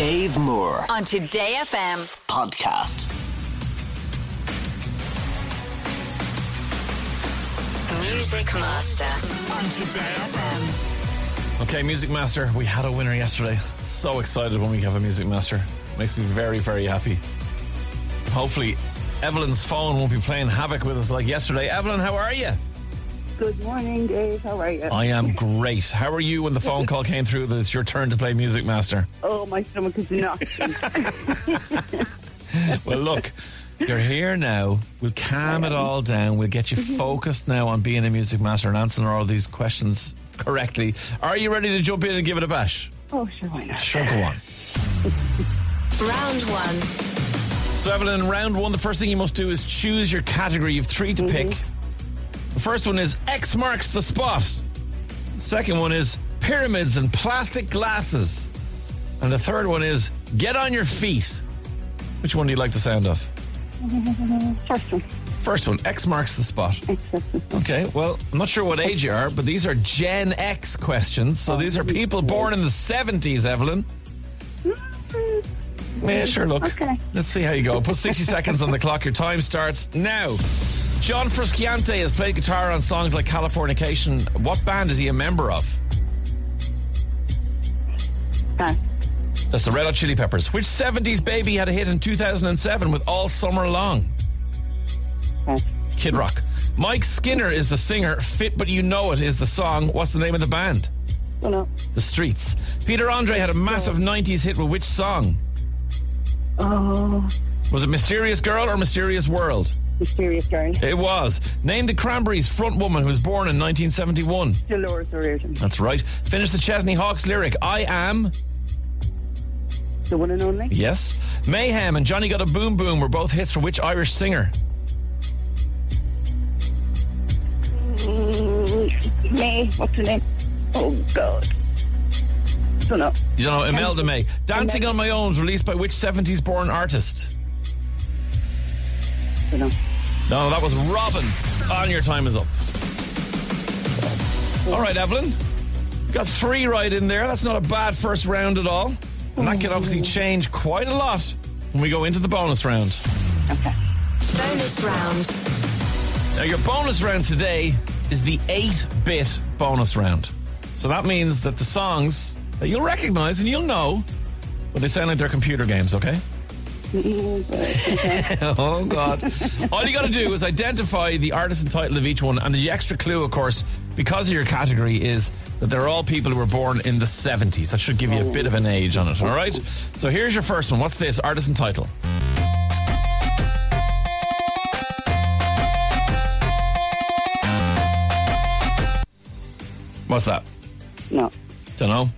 Dave Moore on Today FM. podcast. Music Master on Today FM. Okay, Music Master, we had a winner yesterday. So excited when we have a Music Master. Makes me very, very happy. Hopefully, Evelyn's phone won't be playing havoc with us like yesterday. Evelyn, how are you? Good morning, Dave. How are you? I am great. How are you when the phone call came through that it's your turn to play Music Master? oh, my stomach is knocking. Well, look, you're here now. We'll calm it all down. We'll get you mm-hmm. focused now on being a Music Master and answering all these questions correctly. Are you ready to jump in and give it a bash? oh, sure, why not? Sure, go on. Round one. So, Evelyn, round one, the first thing you must do is choose your category. You have three to mm-hmm. pick. The first one is X marks the spot. The second one is pyramids and plastic glasses. And the third one is get on your feet. Which one do you like the sound of? First one. First one, X marks the spot. Okay, well, I'm not sure what age you are, but these are Gen X questions. So these are people born in the 70s, Evelyn. Mm-hmm. Yeah, sure, look. Okay. Let's see how you go. Put 60 seconds on the clock. Your time starts now. John Frusciante has played guitar on songs like Californication. What band is he a member of? Pass. That's the Red Hot Chili Peppers. Which 70s baby had a hit in 2007 with All Summer Long? Pass. Kid Rock. Mike Skinner is the singer. Fit But You Know It is the song. What's the name of the band? Oh, no. The Streets. Peter Andre had a massive 90s hit with which song? Oh, Was it Mysterious Girl or Mysterious World? Mysterious girl. It was. Name the Cranberries front woman who was born in 1971. Dolores O'Riordan. That's right. Finish the Chesney Hawks lyric. I am. The one and only. Yes. Mayhem and Johnny Got a Boom Boom were both hits for which Irish singer? Mm, May. What's her name? Oh, God. Don't know. You don't know, Imelda May. Dancing on My Own was released by which 70s born artist? Don't know. No, that was Robyn. On your time is up. All right, Evelyn. Got three right in there. That's not a bad first round at all. And that can obviously change quite a lot when we go into the bonus round. Okay. Bonus round. Now, your bonus round today is the 8 bit bonus round. So that means that the songs that you'll recognize and you'll know, but they sound like they're computer games, okay? oh, God. All you got to do is identify the artist and title of each one. And the extra clue, of course, because of your category, is that they're all people who were born in the 70s. That should give you a bit of an age on it, all right? So here's your first one. What's this? Artist and title. What's that? No. Don't know.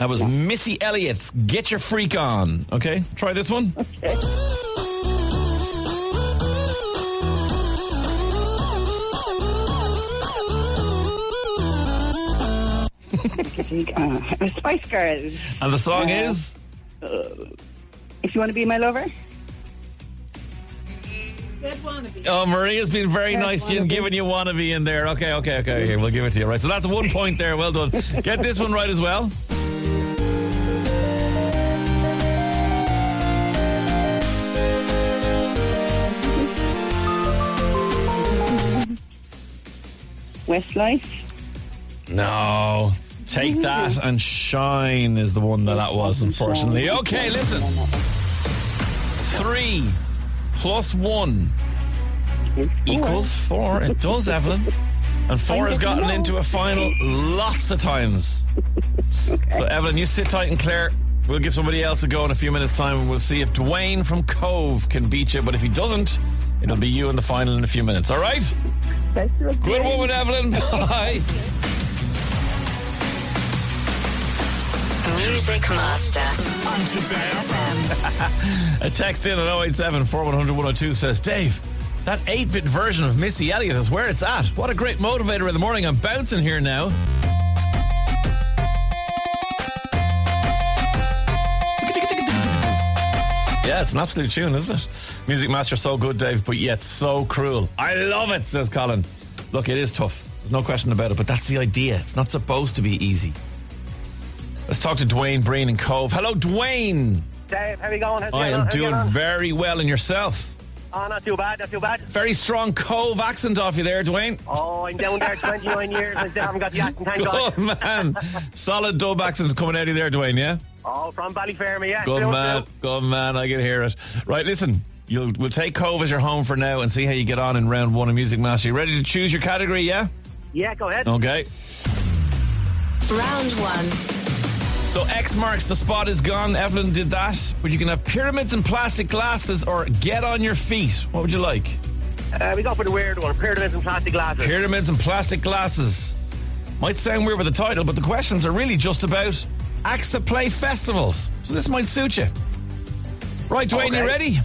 That was Missy Elliott's Get Your Freak On. Okay, try this one. Okay. uh, Spice Girls. And the song Yeah. is. If you want to be my lover. Oh, Maria's been very Yeah, nice to you and wannabe. giving you wannabe in there. Okay, okay, okay, okay. We'll give it to you. Right. So that's one point there. Well done. Get this one right as well. Westlife. No. Take that and shine is the one that that was, unfortunately. Okay, listen. Three plus one equals four. It does, Evelyn. And four has gotten into a final lots of times. So, Evelyn, you sit tight and Claire. We'll give somebody else a go in a few minutes' time and we'll see if Dwayne from Cobh can beat you. But if he doesn't, it'll be you in the final in a few minutes. All right? That's okay. Good woman, Evelyn. Bye. Music Master on Today FM. A text in at 087 4100 102 says, Dave, that 8 bit version of Missy Elliott is where it's at. What a great motivator in the morning. I'm bouncing here now. Yeah, it's an absolute tune, isn't it? Music Master so good, Dave, but yet so cruel. I love it, says Colin. Look, it is tough. There's no question about it, but that's the idea. It's not supposed to be easy. Let's talk to Dwayne Breen and Cobh. Hello, Dwayne. Dave, how are you going? How's I going? am doing very well, and yourself? Oh, not too bad, not too bad. Very strong Cobh accent off you there, Dwayne. Oh, I'm down there 29 years. I still haven't got the accent, thank God. Good man. Solid dub accent coming out of you there, Dwayne, yeah? Oh, from Ballyfermot, yeah. Good Still, man. still. Good man. I can hear it. Right, listen. You'll, we'll take Cobh as your home for now and see how you get on in round one of Music Master. You ready to choose your category, yeah? Yeah, go ahead. Okay. Round one. So X marks the spot is gone. Evelyn did that. But you can have pyramids and plastic glasses or get on your feet. What would you like? Uh, we go for the weird one. Pyramids and plastic glasses. Pyramids and plastic glasses. Might sound weird with the title, but the questions are really just about acts that play festivals. So this might suit you. Right, Dwayne, you ready?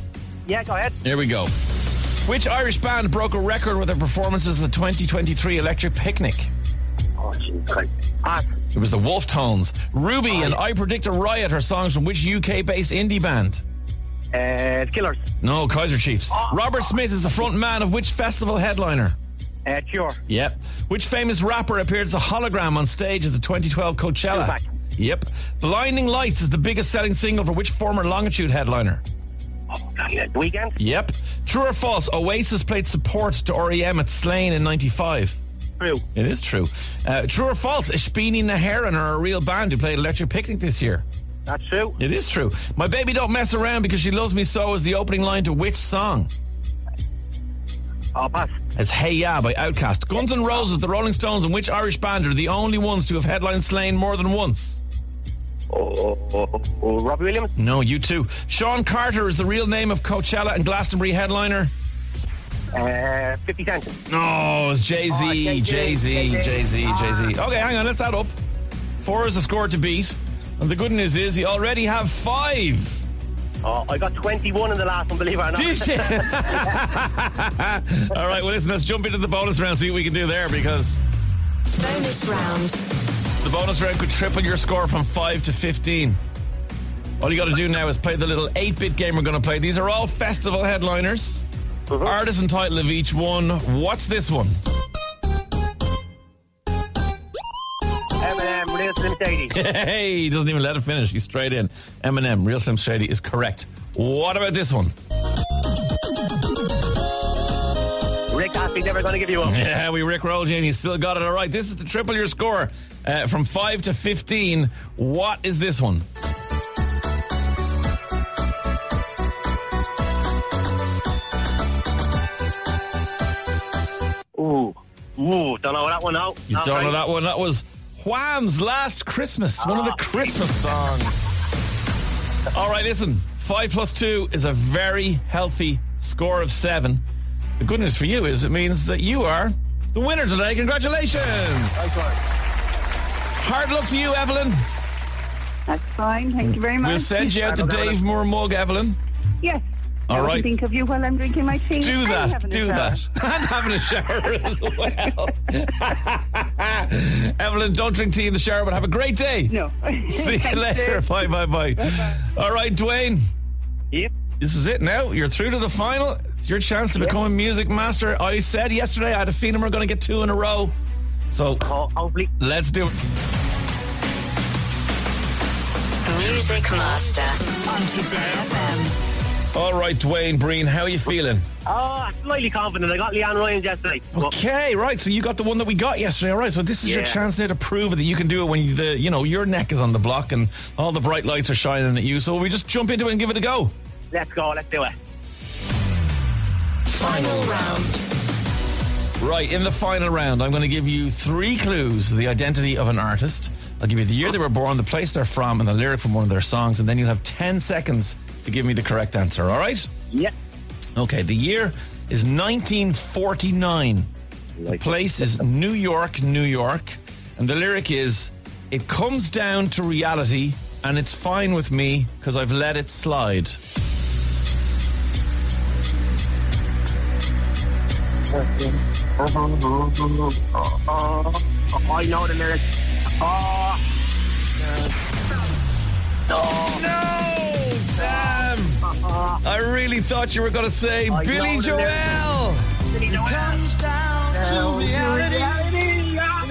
yeah, go ahead. Here we go. Which Irish band broke a record with their performances at the 2023 Electric Picnic? Oh, jeez, Christ. Pass. It was the Wolfe Tones. Ruby and I Predict a Riot are songs from which UK based indie band? Uh, Killers. No, Kaiser Chiefs. Robert Smith is the front man of which festival headliner? Uh, Cure. Yep. Which famous rapper appeared as a hologram on stage at the 2012 Coachella? Tupac. Yep. Blinding Lights is the biggest selling single for which former Longitude headliner? Oh, God, yeah. The Weeknd. Yep. True or false? Oasis played support to REM at Slane in 95. True. It is true. Uh, true or false? Ispíní na hÉireann are a real band who played Electric Picnic this year. That's true. It is true. My baby don't mess around because she loves me so is the opening line to which song? Oh, pass. It's Hey Ya by OutKast. Guns N' Roses, the Rolling Stones, and which Irish band are the only ones to have headlined Slane more than once? Oh, oh, oh, oh, Robbie Williams. No, you too. Shawn Carter is the real name of Coachella and Glastonbury headliner. Uh, 50 Cent. No, it's Jay Oh, Z, Jay-Z, Jay Z, Jay-Z. Jay Z, Jay Z. Ah. Okay, hang on, let's add up. Four is the score to beat. And the good news is you already have five. Oh, I got 21 in the last one, believe it or not. Did you? All right, well, listen, let's jump into the bonus round, see what we can do there because Bonus round. The bonus round could triple your score from 5 to 15. All you got to do now is play the little 8 bit game we're going to play. These are all festival headliners. Mhm. Artist and title of each one. What's this one? Eminem, Real Slim Shady. Hey, he doesn't even let it finish. He's straight in. Eminem, Real Slim Shady is correct. What about this one? Rick Astley, never gonna give you up. Yeah, we Rick rolled you and you still got it all right. This is to triple your score uh, from 5 to 15. What is this one? Ooh, ooh, don't know that one out. You don't know that one? That was Wham's Last Christmas, one of the Christmas songs. All right, listen. Five plus two is a very healthy score of seven. The good news for you is it means that you are the winner today. Congratulations. Hard luck to you, Evelyn. That's fine. Thank you very much. We'll send you out the Dave Moore mug, Evelyn. Yes. All right. I can think of you while I'm drinking my tea. Do that. having a Do shower. that. And having a shower as well. Evelyn, don't drink tea in the shower, but have a great day. No. See you Thanks, later. Dave. Bye, bye, bye. All right, Dwayne. Yep. This is it now. You're through to the final. It's your chance to become a music master. I said yesterday I had a feeling we're going to get two in a row. So Oh, hopefully. let's do it. Music Master on Today FM. All right, Dwayne Breen, how are you feeling? Oh, slightly confident. I got Leanne Ryan yesterday. Okay, right. So you got the one that we got yesterday. All right. So this is your chance there to prove that you can do it when you, the you know your neck is on the block and all the bright lights are shining at you. So we just jump into it and give it a go. Let's go. Let's do it. Final round. Right, in the final round, I'm going to give you three clues to the identity of an artist. I'll give you the year they were born, the place they're from, and the lyric from one of their songs, and then you'll have 10 seconds to give me the correct answer, all right? Yep. Okay, the year is 1949. The place is New York, New York, and the lyric is It comes down to reality, and it's fine with me because I've let it slide. Oh, I know the lyrics. Oh, No! Damn! I really thought you were going to say Billy Joel! Billy Joel. comes down to reality.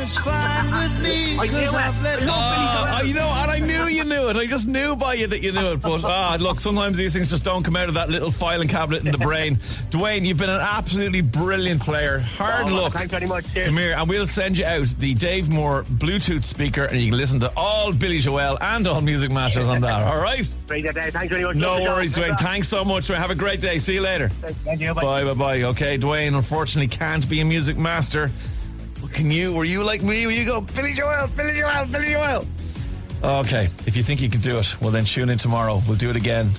Is fine with me. I knew 'cause it. I've I know Uh, you know, and I knew you knew it. I just knew by you that you knew it. But ah, look, sometimes these things just don't come out of that little filing cabinet in the brain. Dwayne, you've been an absolutely brilliant player. Hard Oh, luck. Thanks very much. Cheers. Come here, and we'll send you out the Dave Moore Bluetooth speaker, and you can listen to all Billy Joel and all Music Masters on that. All right? Great day. Thanks very much. No Love the show. worries, Dwayne. Thanks so much. Have a great day. See you later. Thank you. Bye. Bye, bye, bye. Okay, Dwayne, unfortunately can't be a music master. But can you? Were you like me? Will you go, Billy Joel, Billy Joel, Billy Joel? Okay, if you think you can do it, well then tune in tomorrow. We'll do it again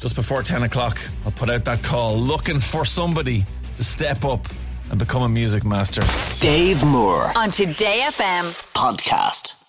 just before 10 o'clock. I'll put out that call looking for somebody to step up and become a music master. Dave Moore on Today FM. podcast.